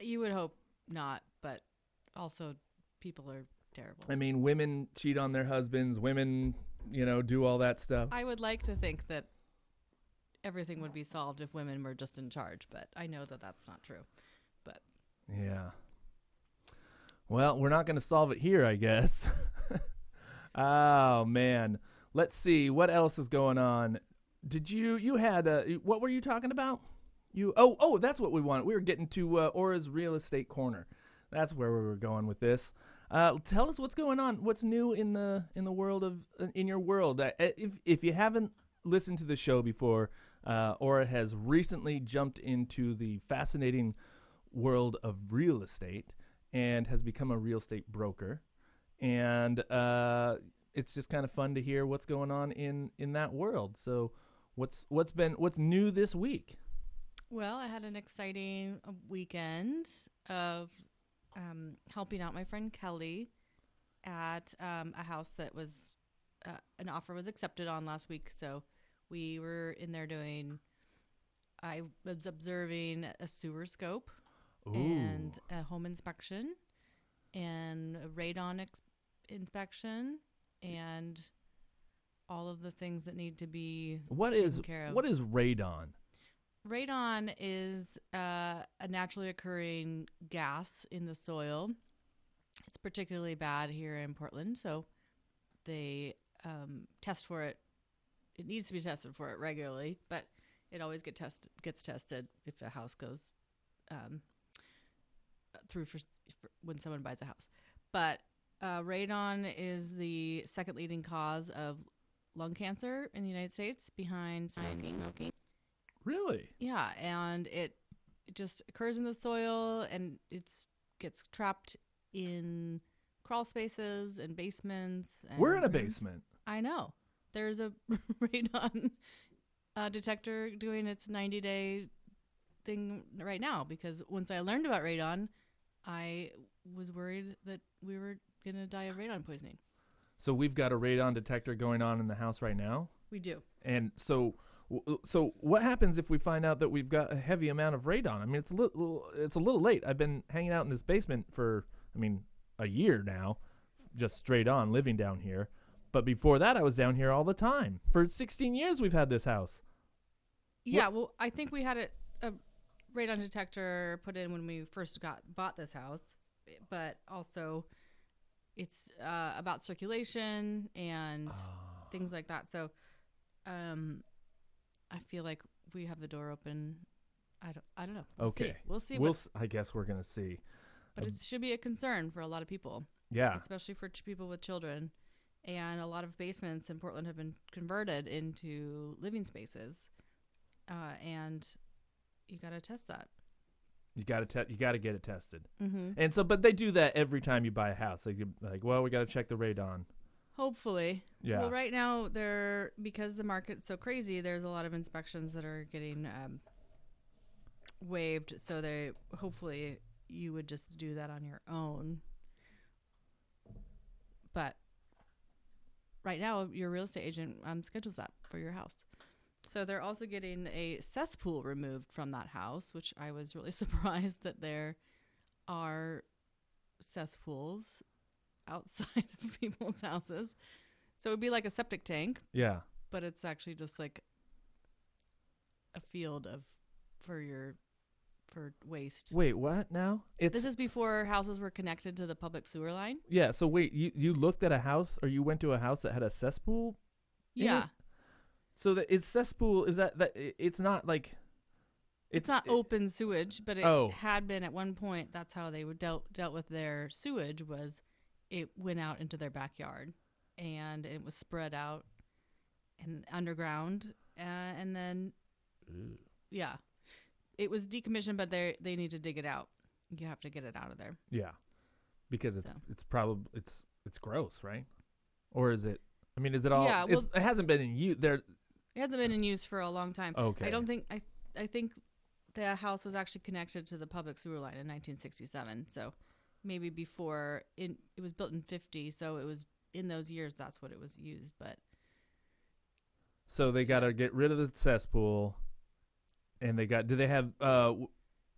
[SPEAKER 2] You would hope not, but also people are terrible.
[SPEAKER 1] I mean, women cheat on their husbands. Women, you know, do all that stuff.
[SPEAKER 2] I would like to think that everything would be solved if women were just in charge, but I know that that's not true. But
[SPEAKER 1] Yeah. Well, we're not going to solve it here, I guess. oh man. Let's see what else is going on. Did you you had uh, what were you talking about? You oh oh that's what we want. We were getting to uh, Aura's real estate corner. That's where we were going with this. Uh, tell us what's going on. What's new in the in the world of in your world? Uh, if if you haven't listened to the show before, uh, Aura has recently jumped into the fascinating world of real estate and has become a real estate broker. And uh, it's just kind of fun to hear what's going on in in that world. So, what's what's been what's new this week?
[SPEAKER 2] well, I had an exciting uh, weekend of um, helping out my friend Kelly at um, a house that was uh, an offer was accepted on last week. So we were in there doing. I was observing a sewer scope and a home inspection and a radon ex- inspection and all of the things that need to be
[SPEAKER 1] what
[SPEAKER 2] taken
[SPEAKER 1] is
[SPEAKER 2] care of.
[SPEAKER 1] what is radon?
[SPEAKER 2] Radon is uh, a naturally occurring gas in the soil. It's particularly bad here in portland so they um, test for it. It needs to be tested for it regularly but it always get test- gets tested if a house goes um, through for, for when someone buys a house. But uh, radon is the second leading cause of lung cancer in the united states behind smoking
[SPEAKER 1] Really?
[SPEAKER 2] yeah, and it, it just occurs in the soil and it gets trapped in crawl spaces and basements. And
[SPEAKER 1] We're in a
[SPEAKER 2] rooms.
[SPEAKER 1] basement.
[SPEAKER 2] I know. There's a radon uh, detector doing its 90 day thing right now because once I learned about radon, I was worried that we were going to die of radon poisoning.
[SPEAKER 1] So we've got a radon detector going on in the house right now.
[SPEAKER 2] We do.
[SPEAKER 1] And so, so what happens if we find out that we've got a heavy amount of radon? I mean, it's a little, it's a little late. I've been hanging out in this basement for, I mean, a year now, just straight on living down here. But before that, I was down here all the time. For 16 years, we've had this house.
[SPEAKER 2] Yeah, well, I think we had a, a radon detector put in when we first got bought this house, but also it's uh, about circulation and things like that. So, um, I feel like we have the door open. I don't. I don't know. We'll see.
[SPEAKER 1] Okay.
[SPEAKER 2] we'll see.
[SPEAKER 1] We'll,
[SPEAKER 2] but
[SPEAKER 1] s- I guess we're gonna see.
[SPEAKER 2] but it should be a concern for a lot of people,
[SPEAKER 1] Yeah.
[SPEAKER 2] especially for ch- people with children. And a lot of basements in Portland have been converted into living spaces, uh, and you got to test that.
[SPEAKER 1] You gotta te- you gotta get it tested.
[SPEAKER 2] Mm-hmm.
[SPEAKER 1] And so, but they do that every time you buy a house. They like, well, we gotta check the radon.
[SPEAKER 2] Hopefully.
[SPEAKER 1] Yeah.
[SPEAKER 2] Well, right now there because the market's so crazy, there's a lot of inspections that are getting um, waived. So they hopefully you would just do that on your own. But right now, your real estate agent um, schedules that for your house. So they're also getting a cesspool removed from that house, which I was really surprised that there are cesspools outside of people's houses. So it would be like a septic tank,
[SPEAKER 1] Yeah.
[SPEAKER 2] but it's actually just like a field of for your for waste.
[SPEAKER 1] Wait, what now? It's
[SPEAKER 2] This is before houses were connected to the public sewer line.
[SPEAKER 1] yeah. So wait, you you looked at a house, or you went to a house that had a cesspool? in
[SPEAKER 2] Yeah.
[SPEAKER 1] it? So that it's cesspool is that that i- it's not like
[SPEAKER 2] It's, not
[SPEAKER 1] it-
[SPEAKER 2] open sewage, but it
[SPEAKER 1] Oh.
[SPEAKER 2] had been at one point. That's how they would dealt dealt with their sewage was it went out into their backyard and it was spread out and underground, uh, and then yeah, it was decommissioned, but they they need to dig it out. You have to get it out of there.
[SPEAKER 1] Yeah, because it's
[SPEAKER 2] So.
[SPEAKER 1] it's probably it's it's gross, right? Or is it? I mean, is it all?
[SPEAKER 2] Yeah, well-
[SPEAKER 1] it hasn't been in use. There.
[SPEAKER 2] It hasn't been in use for a long time.
[SPEAKER 1] Okay.
[SPEAKER 2] I don't think I I think the house was actually connected to the public sewer line in 1967. So maybe before in it was built in 50, so it was in those years that's what it was used, but
[SPEAKER 1] So they got to get rid of the cesspool, and they got. Do they have uh,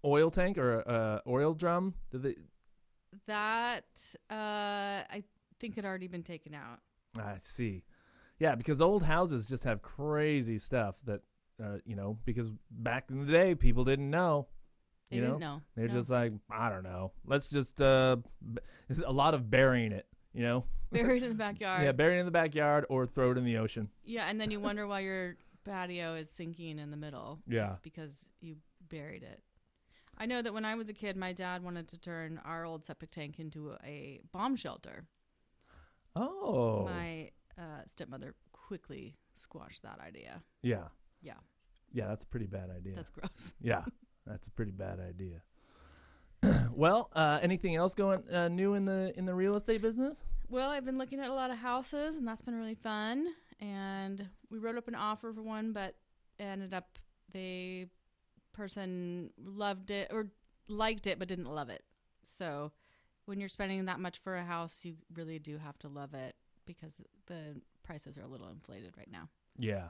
[SPEAKER 1] oil tank or a uh, oil drum? Do they?
[SPEAKER 2] that uh I think had already been taken out.
[SPEAKER 1] I see. Yeah, because old houses just have crazy stuff that, uh, you know, because back in the day, people didn't know.
[SPEAKER 2] They
[SPEAKER 1] You know,
[SPEAKER 2] know.
[SPEAKER 1] they're
[SPEAKER 2] No.
[SPEAKER 1] just like, I don't know. Let's just uh, a lot of burying it. You know,
[SPEAKER 2] buried in the backyard.
[SPEAKER 1] yeah, bury it in the backyard or throw it in the ocean.
[SPEAKER 2] Yeah, and then you wonder why your patio is sinking in the middle.
[SPEAKER 1] Yeah.
[SPEAKER 2] It's because you buried it. I know that when I was a kid, my dad wanted to turn our old septic tank into a bomb shelter.
[SPEAKER 1] Oh,
[SPEAKER 2] My uh, stepmother quickly squashed that idea.
[SPEAKER 1] yeah,
[SPEAKER 2] Yeah,
[SPEAKER 1] yeah. That's a pretty bad idea.
[SPEAKER 2] that's gross.
[SPEAKER 1] Yeah, that's a pretty bad idea. well, uh, anything else going uh, new in the in the real estate business?
[SPEAKER 2] Well, I've been looking at a lot of houses, and that's been really fun. And we wrote up an offer for one, but ended up the person loved it or liked it, but didn't love it. So when you're spending that much for a house, you really do have to love it because the prices are a little inflated right now.
[SPEAKER 1] Yeah,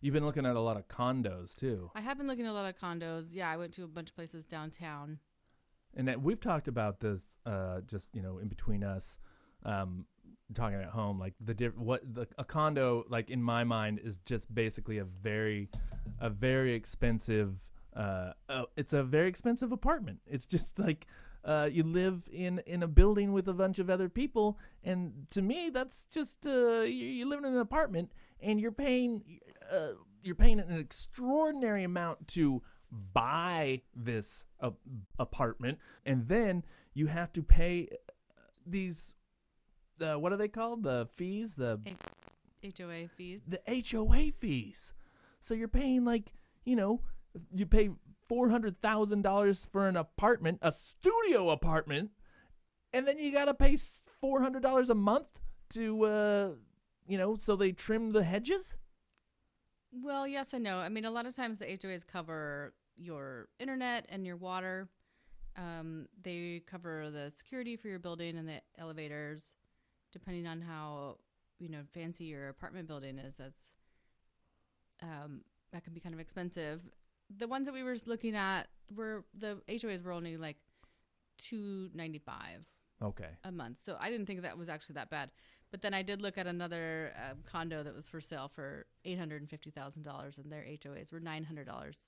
[SPEAKER 1] you've been looking at a lot of condos too,
[SPEAKER 2] I have been looking at a lot of condos. Yeah, I went to a bunch of places downtown.
[SPEAKER 1] and that we've talked about this uh, just you know in between us, um, talking at home like the diff- what the a condo like in my mind is just basically a very a very expensive uh, uh it's a very expensive apartment it's just like uh, you live in in a building with a bunch of other people and to me that's just uh, you, you live in an apartment and you're paying uh, you're paying an extraordinary amount to buy this uh, apartment and then you have to pay uh, these uh, what are they called the fees the
[SPEAKER 2] HOA fees.
[SPEAKER 1] the HOA fees. So you're paying like, you know, you pay four hundred thousand dollars for an apartment, a studio apartment, and then you gotta pay four hundred dollars a month to, uh, you know, so they trim the hedges.
[SPEAKER 2] Well, yes and no. I mean, a lot of times the HOAs cover your internet and your water. Um, they cover the security for your building and the elevators, depending on how you know fancy your apartment building is. That's um, that can be kind of expensive. The ones that we were looking at were the HOAs were only like two ninety five
[SPEAKER 1] Okay.
[SPEAKER 2] a month. So I didn't think that was actually that bad. But then I did look at another uh, condo that was for sale for eight hundred and fifty thousand dollars, and their HOAs were nine hundred dollars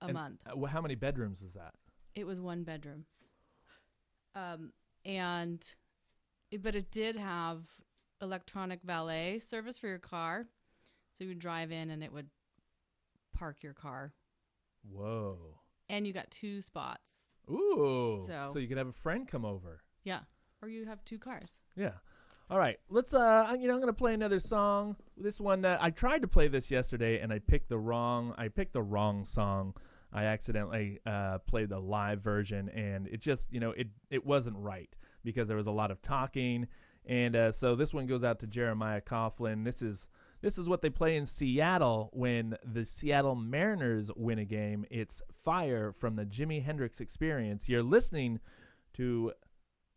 [SPEAKER 2] a
[SPEAKER 1] And,
[SPEAKER 2] month.
[SPEAKER 1] uh, wh- how many bedrooms was that?
[SPEAKER 2] It was one bedroom. Um, and it, but it did have electronic valet service for your car, so you would drive in and it would park your car,
[SPEAKER 1] Whoa.
[SPEAKER 2] and you got two spots.
[SPEAKER 1] Ooh.
[SPEAKER 2] So-
[SPEAKER 1] so you could have a friend come over.
[SPEAKER 2] Yeah, or you have two cars.
[SPEAKER 1] Yeah. All right. Let's uh you know I'm to play another song. This one uh, I tried to play this yesterday and I picked the wrong I picked the wrong song. I accidentally uh played the live version and it just, you know, it it wasn't right because there was a lot of talking and uh so this one goes out to Jeremiah Coughlin. This is this is what they play in Seattle when the Seattle Mariners win a game. It's Fire from the Jimi Hendrix Experience. You're listening to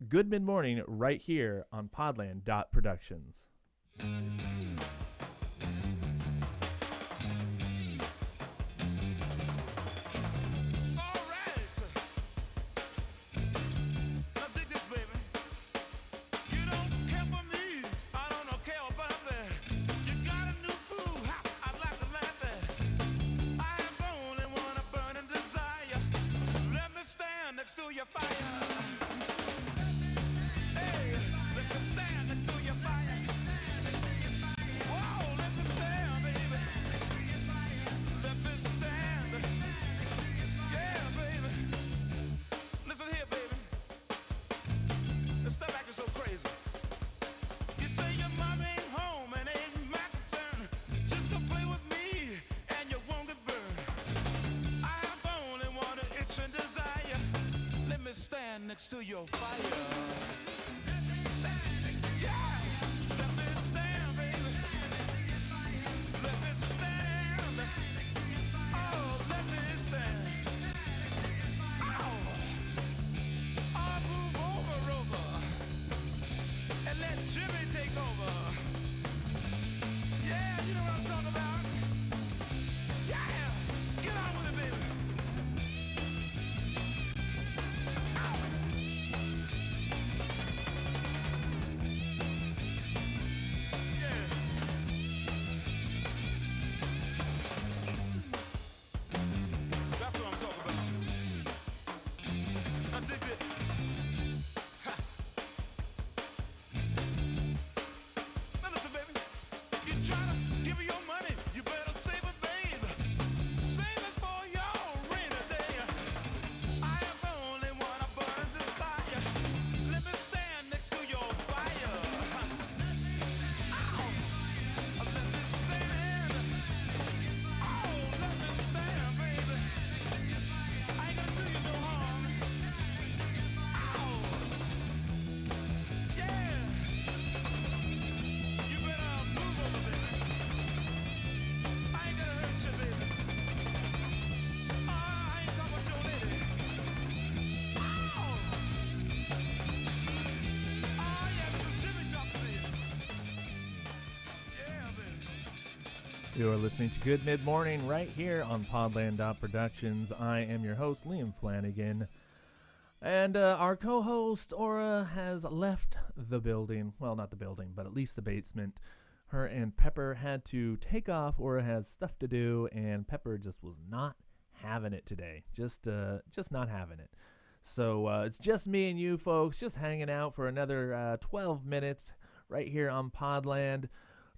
[SPEAKER 1] Good Mid Morning right here on Podland Productions. You're listening to Good Mid Morning right here on Podland Productions. I am your host, Liam Flanagan. And uh, our co host, Aura, has left the building. Well, not the building, but at least the basement. Her and Pepper had to take off. Aura has stuff to do, and Pepper just was not having it today. Just, uh, just not having it. So uh, it's just me and you folks, just hanging out for another uh, 12 minutes right here on Podland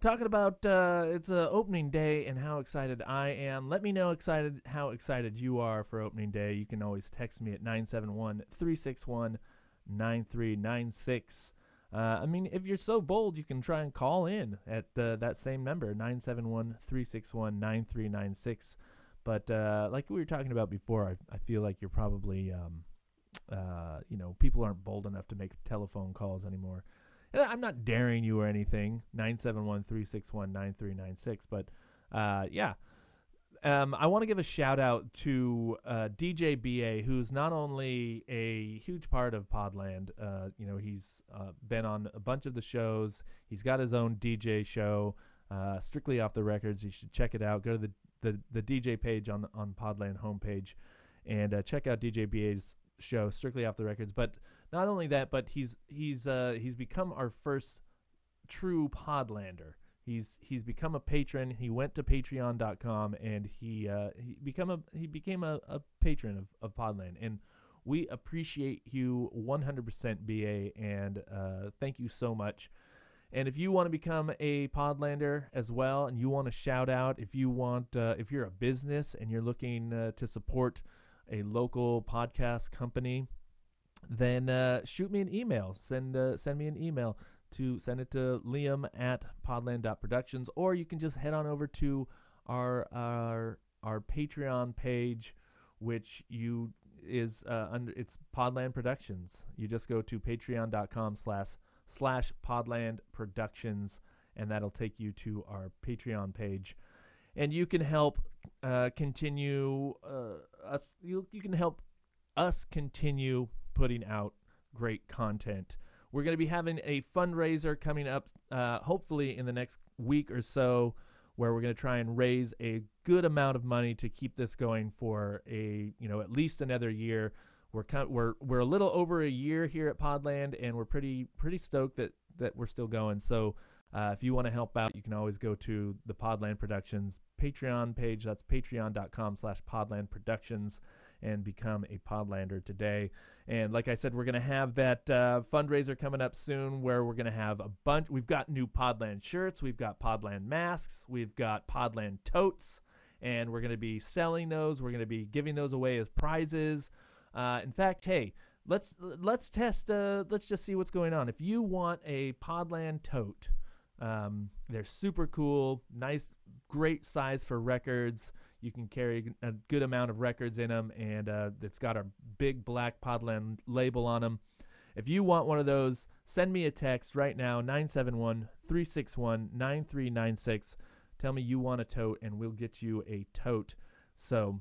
[SPEAKER 1] talking about uh, it's uh, opening day and how excited I am. Let me know excited how excited you are for opening day. You can always text me at 971-361-9396. Uh, I mean, if you're so bold, you can try and call in at uh, that same number, 971-361-9396. But uh, like we were talking about before, I, I feel like you're probably, um, you know, people aren't bold enough to make telephone calls anymore. And I'm not daring you or anything. 971-361-9396. But uh, yeah, um, I want to give a shout out to uh, DJ BA, who's not only a huge part of Podland. Uh, you know, he's uh, been on a bunch of the shows. He's got his own DJ show, uh, strictly off the records. You should check it out. Go to the the, the DJ page on on Podland homepage, and uh, check out DJ BA's show, strictly off the records. But not only that, but he's he's uh, he's become our first true Podlander. He's he's become a patron. He went to Patreon.com and he uh, he become a he became a, a patron of, of Podland. And we appreciate you 100% BA and uh, thank you so much. And if you want to become a Podlander as well, and you want to shout out, if you want, uh, if you're a business and you're looking uh, to support a local podcast company, then uh, shoot me an email. Send uh, send me an email to send it to Liam at Podland.productions, or you can just head on over to our our our Patreon page, which you is uh, under it's Podland Productions. You just go to patreon.com slash slash Podland Productions, and that'll take you to our Patreon page, and you can help uh, continue uh, us. You you can help us continue putting out great content. We're going to be having a fundraiser coming up, uh, hopefully in the next week or so, where we're going to try and raise a good amount of money to keep this going for a you know at least another year. We're kind we're we're a little over a year here at Podland, and we're pretty pretty stoked that that we're still going. So. Uh, if you want to help out, you can always go to the Podland Productions Patreon page. That's patreon.com slash Podland Productions and become a Podlander today. And like I said, we're going to have that uh, fundraiser coming up soon where we're going to have a bunch. We've got new Podland shirts, we've got Podland masks, we've got Podland totes, and we're going to be selling those. We're going to be giving those away as prizes. Uh, in fact, hey, let's let's test. Uh, let's just see what's going on. If you want a Podland tote, um, they're super cool, nice, great size for records. You can carry a good amount of records in them, and uh, it's got a big black Podland label on them. If you want one of those, send me a text right now 971 361 9396. Tell me you want a tote, and we'll get you a tote. So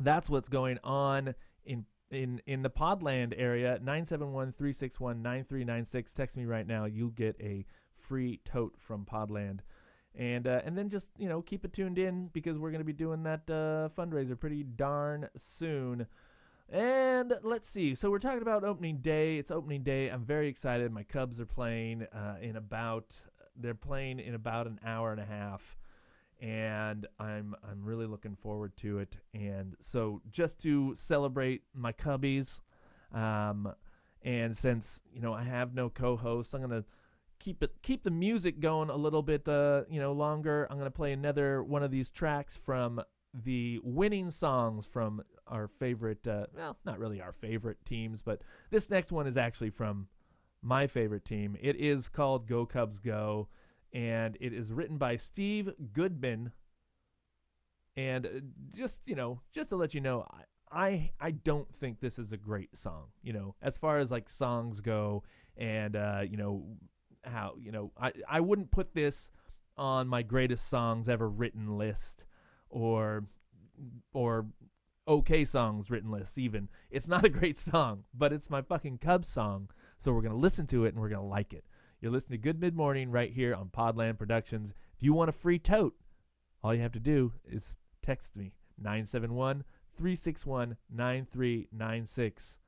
[SPEAKER 1] that's what's going on in in in the Podland area 971-361-9396 text me right now you'll get a free tote from Podland and uh, and then just you know keep it tuned in because we're going to be doing that uh, fundraiser pretty darn soon. And let's see. So we're talking about opening day. It's opening day. I'm very excited. My Cubs are playing uh, in about they're playing in about an hour and a half, and I'm I'm really looking forward to it. And so just to celebrate my Cubbies, um, and since you know I have no co-host, I'm gonna keep it keep the music going a little bit uh you know longer. I'm going to play another one of these tracks from the winning songs from our favorite uh well. not really our favorite teams but this next one is actually from my favorite team. It is called go cubs go and it is written by steve goodman. And uh, just you know just to let you know I, I I don't think this is a great song, you know, as far as like songs go, and uh, you know how you know I I wouldn't put this on my greatest songs ever written list or or okay songs written list even. It's not a great song, but it's my fucking Cubs song, so we're going to listen to it and we're going to like it. You're listening to Good Mid Morning right here on Podland Productions. If you want a free tote, all you have to do is text me 971 361 9396.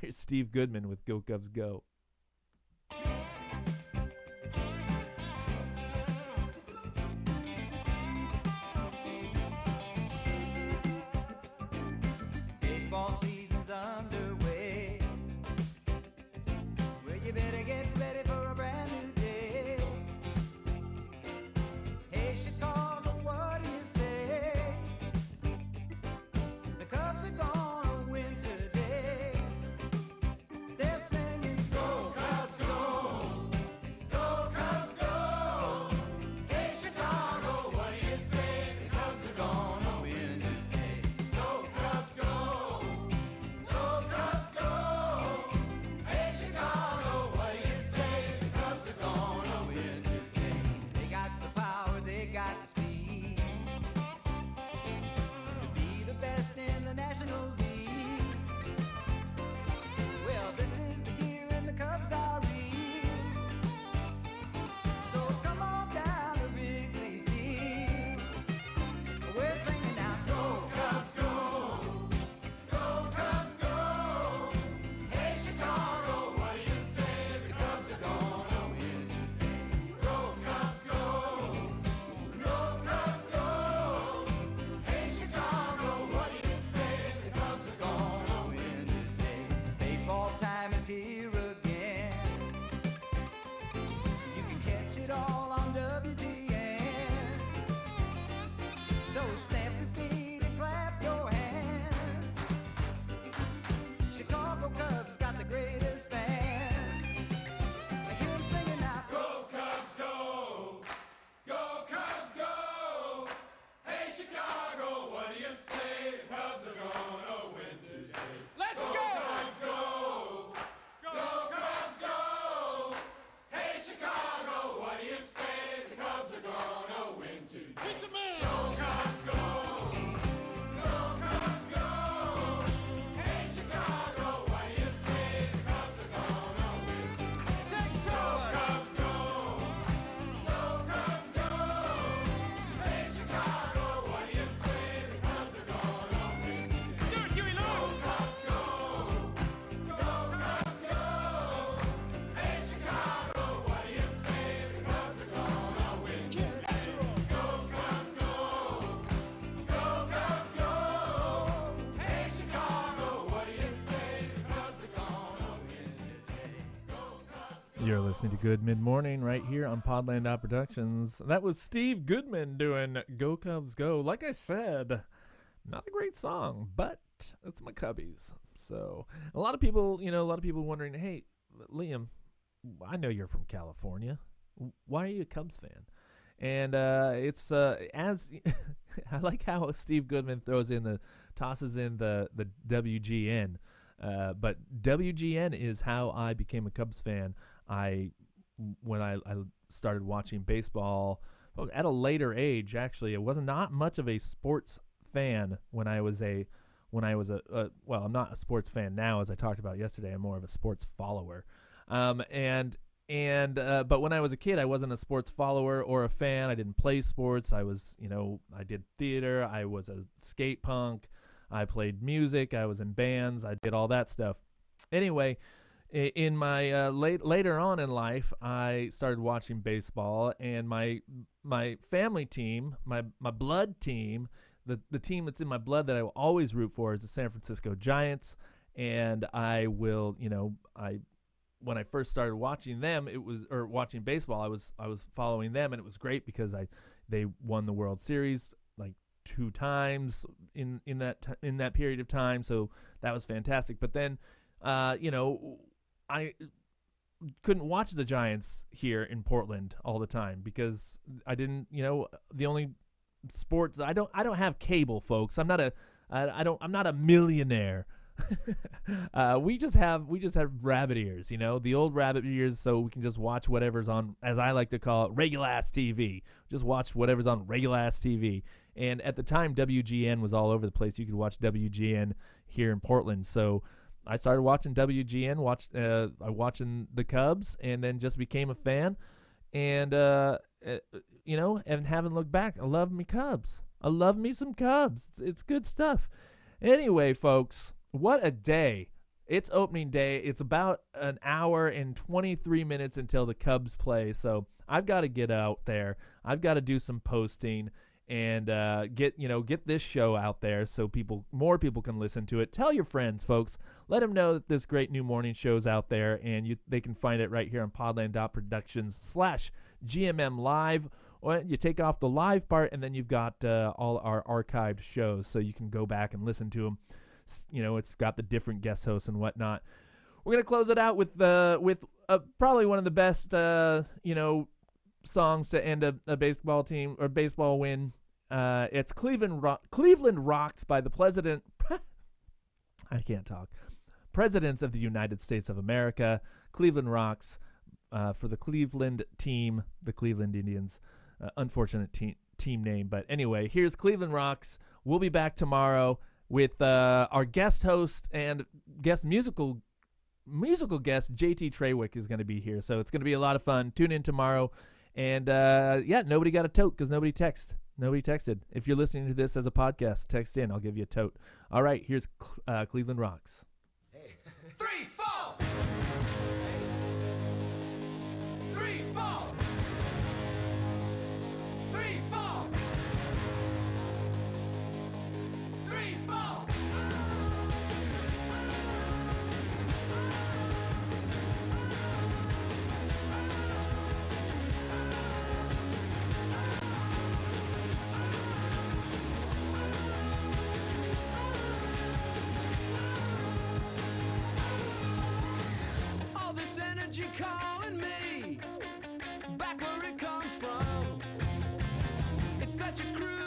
[SPEAKER 1] Here's Steve Goodman with Go Cubs Go. You're listening to Good Mid Morning right here on Podland Out Productions. That was Steve Goodman doing Go Cubs Go. Like I said, not a great song, but it's my Cubbies. So a lot of people, you know, a lot of people wondering, hey, Liam, I know you're from California. Why are you a Cubs fan? And uh, it's uh, as I like how Steve Goodman throws in the tosses in the the WGN. Uh, but WGN is how I became a Cubs fan. I when I, I started watching baseball at a later age. Actually, I was not much of a sports fan when I was a when I was a, a well, I'm not a sports fan now, as I talked about yesterday. I'm more of a sports follower. Um, and and uh, but when I was a kid, I wasn't a sports follower or a fan. I didn't play sports. I was, you know, I did theater. I was a skate punk. I played music. I was in bands. I did all that stuff. Anyway, in my uh, late later on in life, I started watching baseball, and my my family team, my my blood team, the the team that's in my blood that I will always root for is the San Francisco Giants, and I will, you know, I when I first started watching them, it was or watching baseball, I was I was following them, and it was great because I they won the World Series like two times in in that in that period of time, so that was fantastic. But then, uh, you know, I couldn't watch the Giants here in Portland all the time because I didn't, you know, the only sports I don't I don't have cable, folks. I'm not a I, I don't I'm not a millionaire. uh, we just have we just have rabbit ears, you know, the old rabbit ears, so we can just watch whatever's on, as I like to call it, regular ass TV. Just watch whatever's on regular ass TV. And at the time, WGN was all over the place. You could watch WGN here in Portland, so I started watching WGN, watched uh, watching the Cubs, and then just became a fan. And uh, uh, you know, and haven't looked back. I love me Cubs. I love me some Cubs. It's, it's good stuff. Anyway, folks, what a day. It's opening day. It's about an hour and 23 minutes until the Cubs play. So I've got to get out there. I've got to do some posting and uh, get you know get this show out there so people more people can listen to it. Tell your friends, folks. Let them know that this great new morning show's out there, and you they can find it right here on Podland.Productions slash GMM Live. Or you take off the live part, and then you've got uh, all our archived shows, so you can go back and listen to them. You know, it's got the different guest hosts and whatnot. We're gonna close it out with uh, with uh, probably one of the best uh, you know songs to end a, a baseball team or baseball win. Uh, it's Cleveland Ro- Cleveland Rocks by the President. I can't talk. Presidents of the United States of America. Cleveland Rocks uh, for the Cleveland team, the Cleveland Indians. Uh, unfortunate te- team name, but anyway, here's Cleveland Rocks. We'll be back tomorrow with uh, our guest host and guest musical musical guest JT Treywick is going to be here, so it's going to be a lot of fun. Tune in tomorrow. And uh, yeah, nobody got a tote because nobody texted. Nobody texted. If you're listening to this as a podcast, text in. I'll give you a tote. All right, here's uh, Cleveland Rocks.
[SPEAKER 5] Hey. Three, four. Where it comes from. It's such a crude